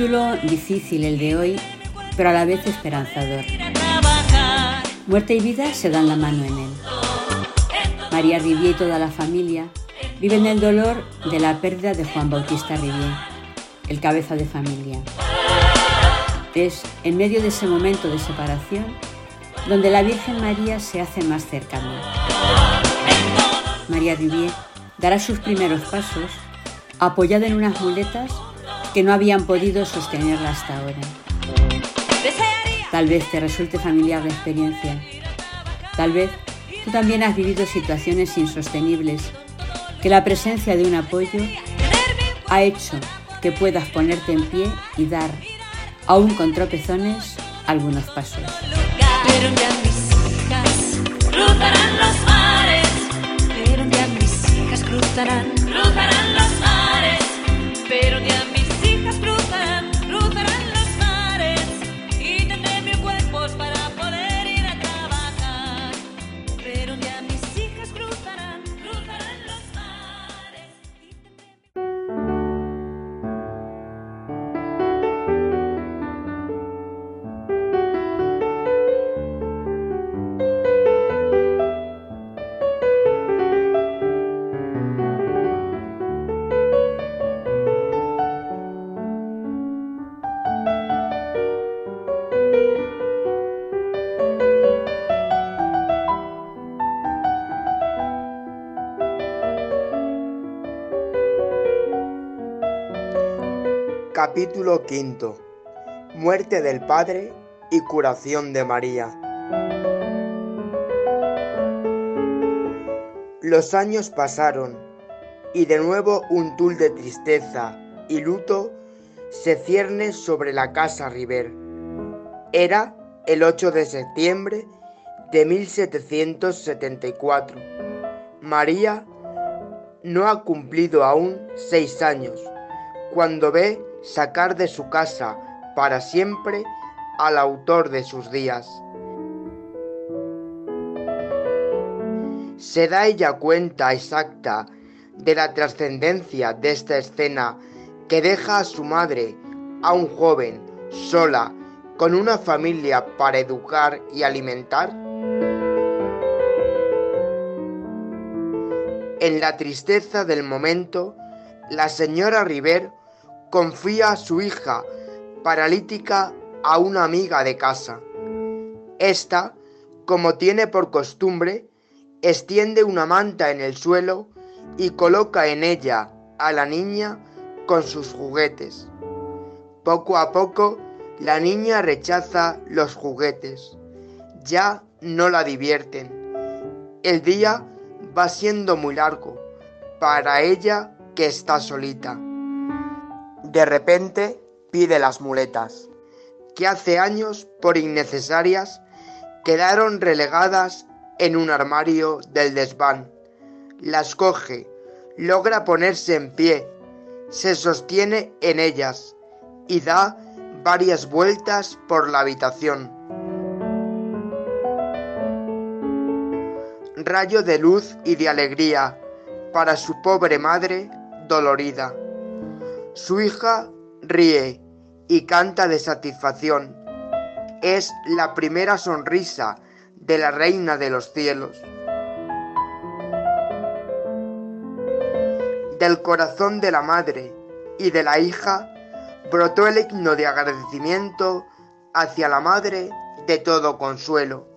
Capítulo difícil el de hoy, pero a la vez esperanzador. Muerte y vida se dan la mano en él. María Rivier y toda la familia viven el dolor de la pérdida de Juan Bautista Rivier, el cabeza de familia. Es en medio de ese momento de separación donde la Virgen María se hace más cercana. María Rivier dará sus primeros pasos apoyada en unas muletas que no habían podido sostenerla hasta ahora. Tal vez te resulte familiar la experiencia. Tal vez tú también has vivido situaciones insostenibles que la presencia de un apoyo ha hecho que puedas ponerte en pie y dar, aún con tropezones, algunos pasos. Pero Capítulo quinto. Muerte del Padre y curación de María. Los años pasaron y de nuevo un tul de tristeza y luto se cierne sobre la casa River. Era el 8 de septiembre de 1774. María no ha cumplido aún seis años cuando ve sacar de su casa para siempre al autor de sus días. Se da ella cuenta exacta de la trascendencia de esta escena que deja a su madre, a un joven, sola, con una familia para educar y alimentar? En la tristeza del momento, la señora River confía a su hija paralítica a una amiga de casa. Esta, como tiene por costumbre, extiende una manta en el suelo y coloca en ella a la niña con sus juguetes. Poco a poco, la niña rechaza los juguetes. Ya no la divierten. El día va siendo muy largo para ella que está solita. De repente pide las muletas, que hace años, por innecesarias, quedaron relegadas en un armario del desván. Las coge, logra ponerse en pie, se sostiene en ellas y da varias vueltas por la habitación. Rayo de luz y de alegría para su pobre madre dolorida. Su hija ríe y canta de satisfacción. Es la primera sonrisa de la reina de los cielos. Del corazón de la madre y de la hija brotó el himno de agradecimiento hacia la madre de todo consuelo.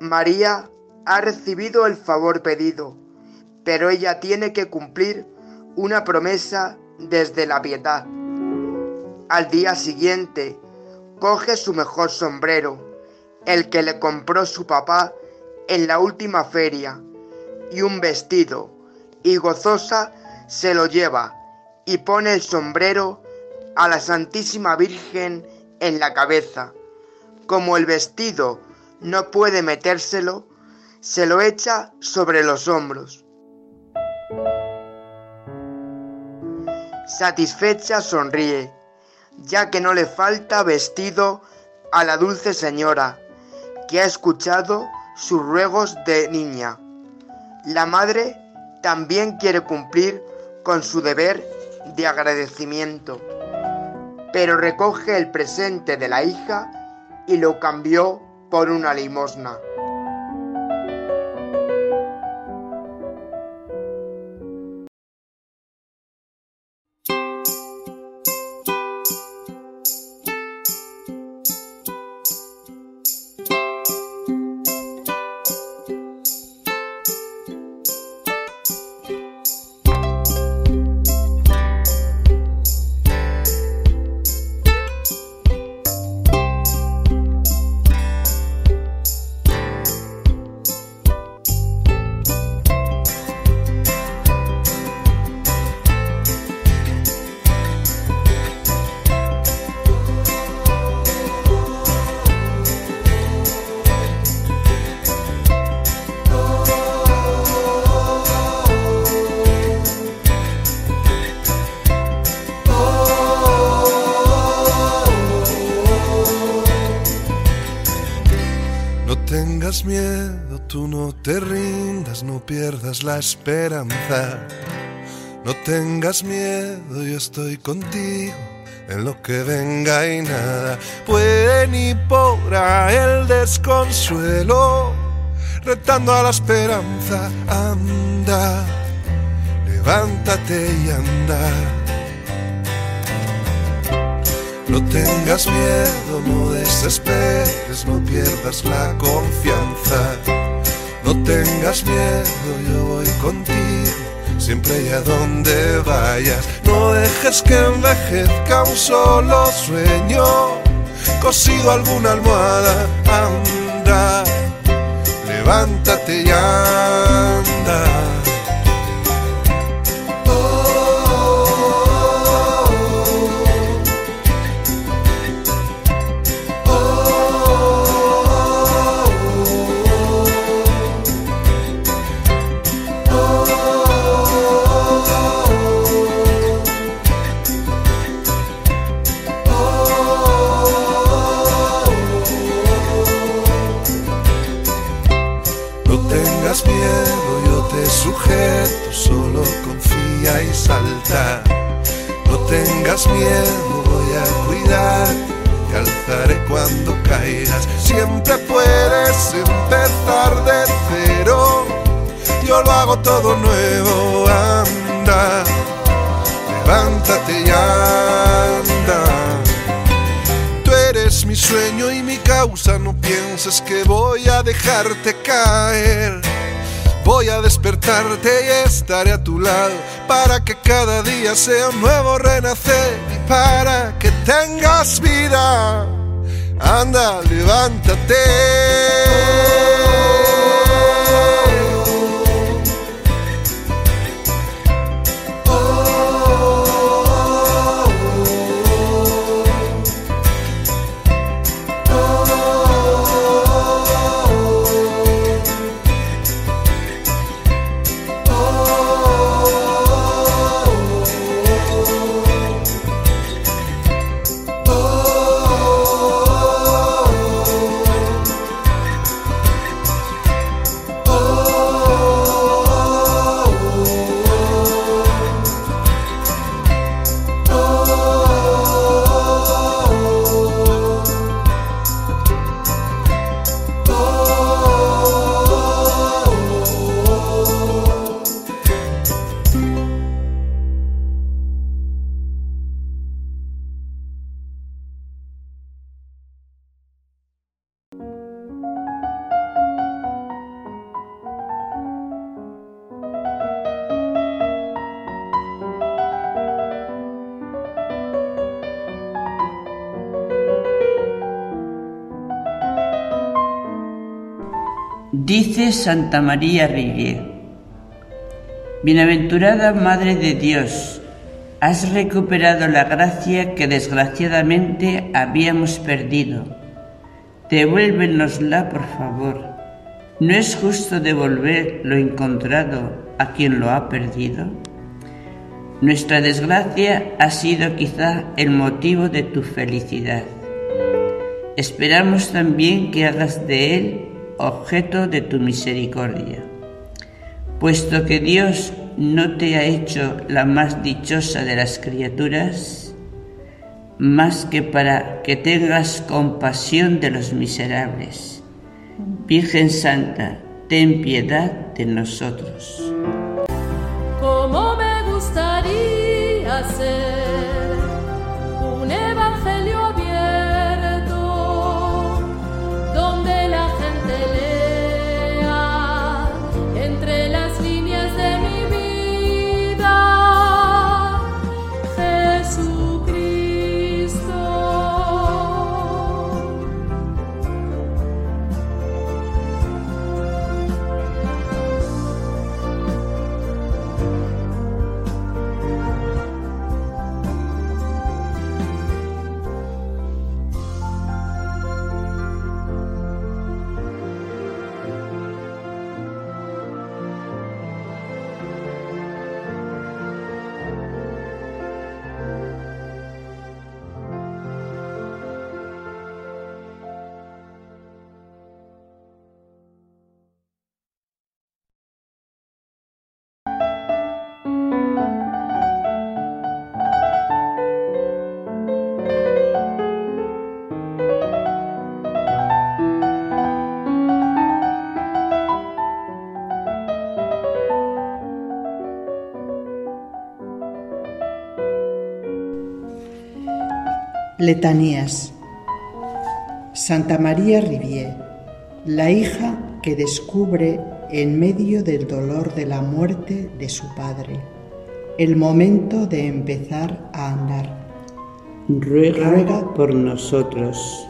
María ha recibido el favor pedido, pero ella tiene que cumplir una promesa desde la piedad. Al día siguiente, coge su mejor sombrero, el que le compró su papá en la última feria, y un vestido, y gozosa se lo lleva y pone el sombrero a la Santísima Virgen en la cabeza. Como el vestido no puede metérselo, se lo echa sobre los hombros. Satisfecha sonríe, ya que no le falta vestido a la dulce señora, que ha escuchado sus ruegos de niña. La madre también quiere cumplir con su deber de agradecimiento, pero recoge el presente de la hija y lo cambió por una limosna. La esperanza. No tengas miedo, yo estoy contigo en lo que venga y nada puede ni podrá el desconsuelo. Retando a la esperanza, anda, levántate y anda no tengas miedo, no desesperes, no pierdas la confianza. No tengas miedo, yo voy contigo, siempre y a donde vayas. No dejes que envejezca un solo sueño, cosido alguna almohada, anda, levántate y anda. Miedo, voy a cuidar, te alzaré cuando caigas. Siempre puedes empezar de cero, yo lo hago todo nuevo, anda, levántate y eres mi sueño y mi causa, no pienses que voy a dejarte caer. Voy a despertarte y estaré a tu lado para que cada día sea un nuevo renacer y para que tengas vida. Anda, levántate. Dice Santa María Rigué, Bienaventurada Madre de Dios, has recuperado la gracia que desgraciadamente habíamos perdido. Devuélvenosla, por favor. ¿No es justo devolver lo encontrado a quien lo ha perdido? Nuestra desgracia ha sido quizá el motivo de tu felicidad. Esperamos también que hagas de él objeto de tu misericordia. Puesto que Dios no te ha hecho la más dichosa de las criaturas, más que para que tengas compasión de los miserables. Virgen Santa, ten piedad de nosotros. Me gustaría ser Letanías. Santa María Rivier, la hija que descubre en medio del dolor de la muerte de su padre el momento de empezar a andar. Ruega, Ruega por nosotros.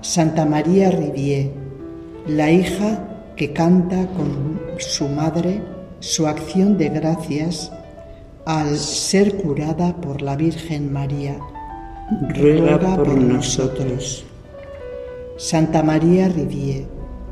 Santa María Rivier, la hija que canta con su madre su acción de gracias al ser curada por la Virgen María. Ruega por nosotros. Santa María Rivier,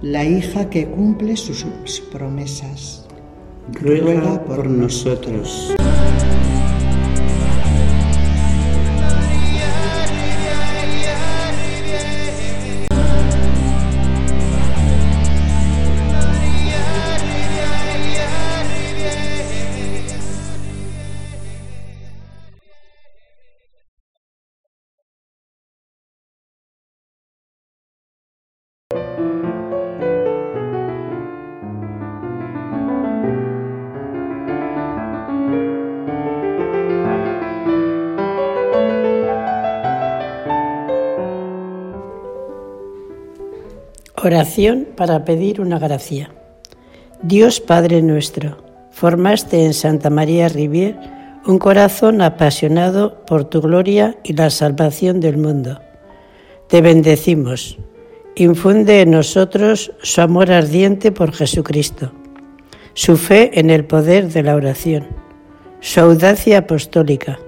la hija que cumple sus promesas. Ruega por nosotros. Oración para pedir una gracia. Dios Padre nuestro, formaste en Santa María Rivier un corazón apasionado por tu gloria y la salvación del mundo. Te bendecimos. Infunde en nosotros su amor ardiente por Jesucristo, su fe en el poder de la oración, su audacia apostólica,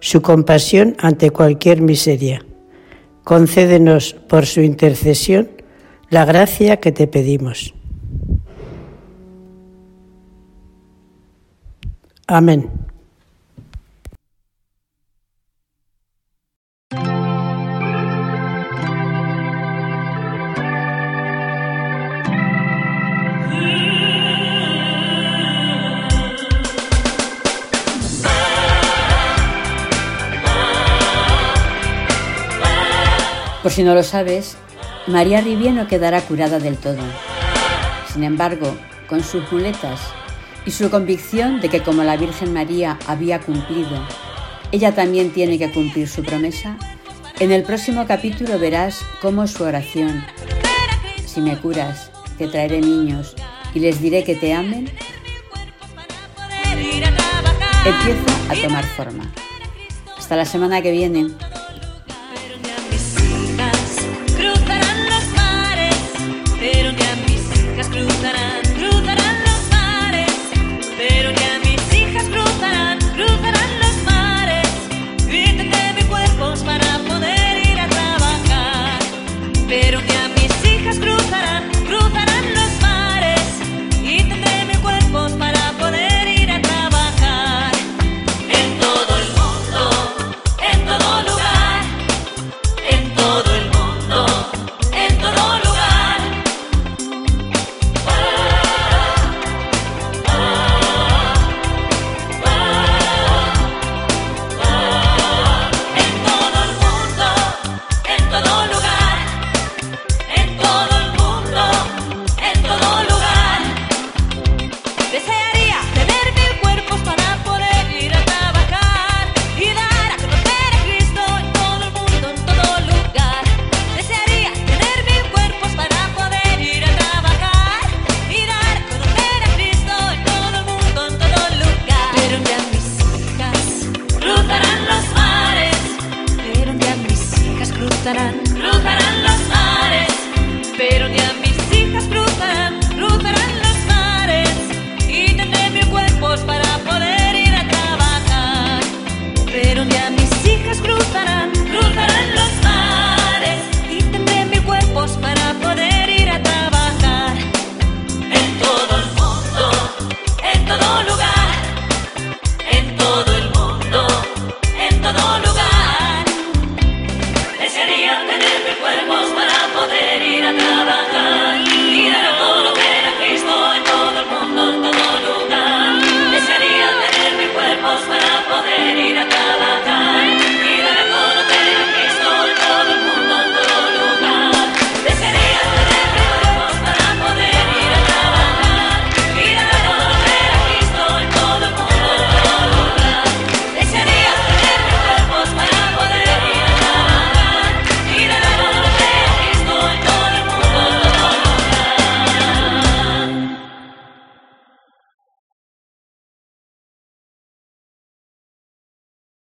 su compasión ante cualquier miseria. Concédenos por su intercesión la gracia que te pedimos. Amén. Por si no lo sabes, María Rivier no quedará curada del todo. Sin embargo, con sus muletas y su convicción de que como la Virgen María había cumplido, ella también tiene que cumplir su promesa, en el próximo capítulo verás cómo su oración, si me curas, te traeré niños y les diré que te amen, empieza a tomar forma. Hasta la semana que viene.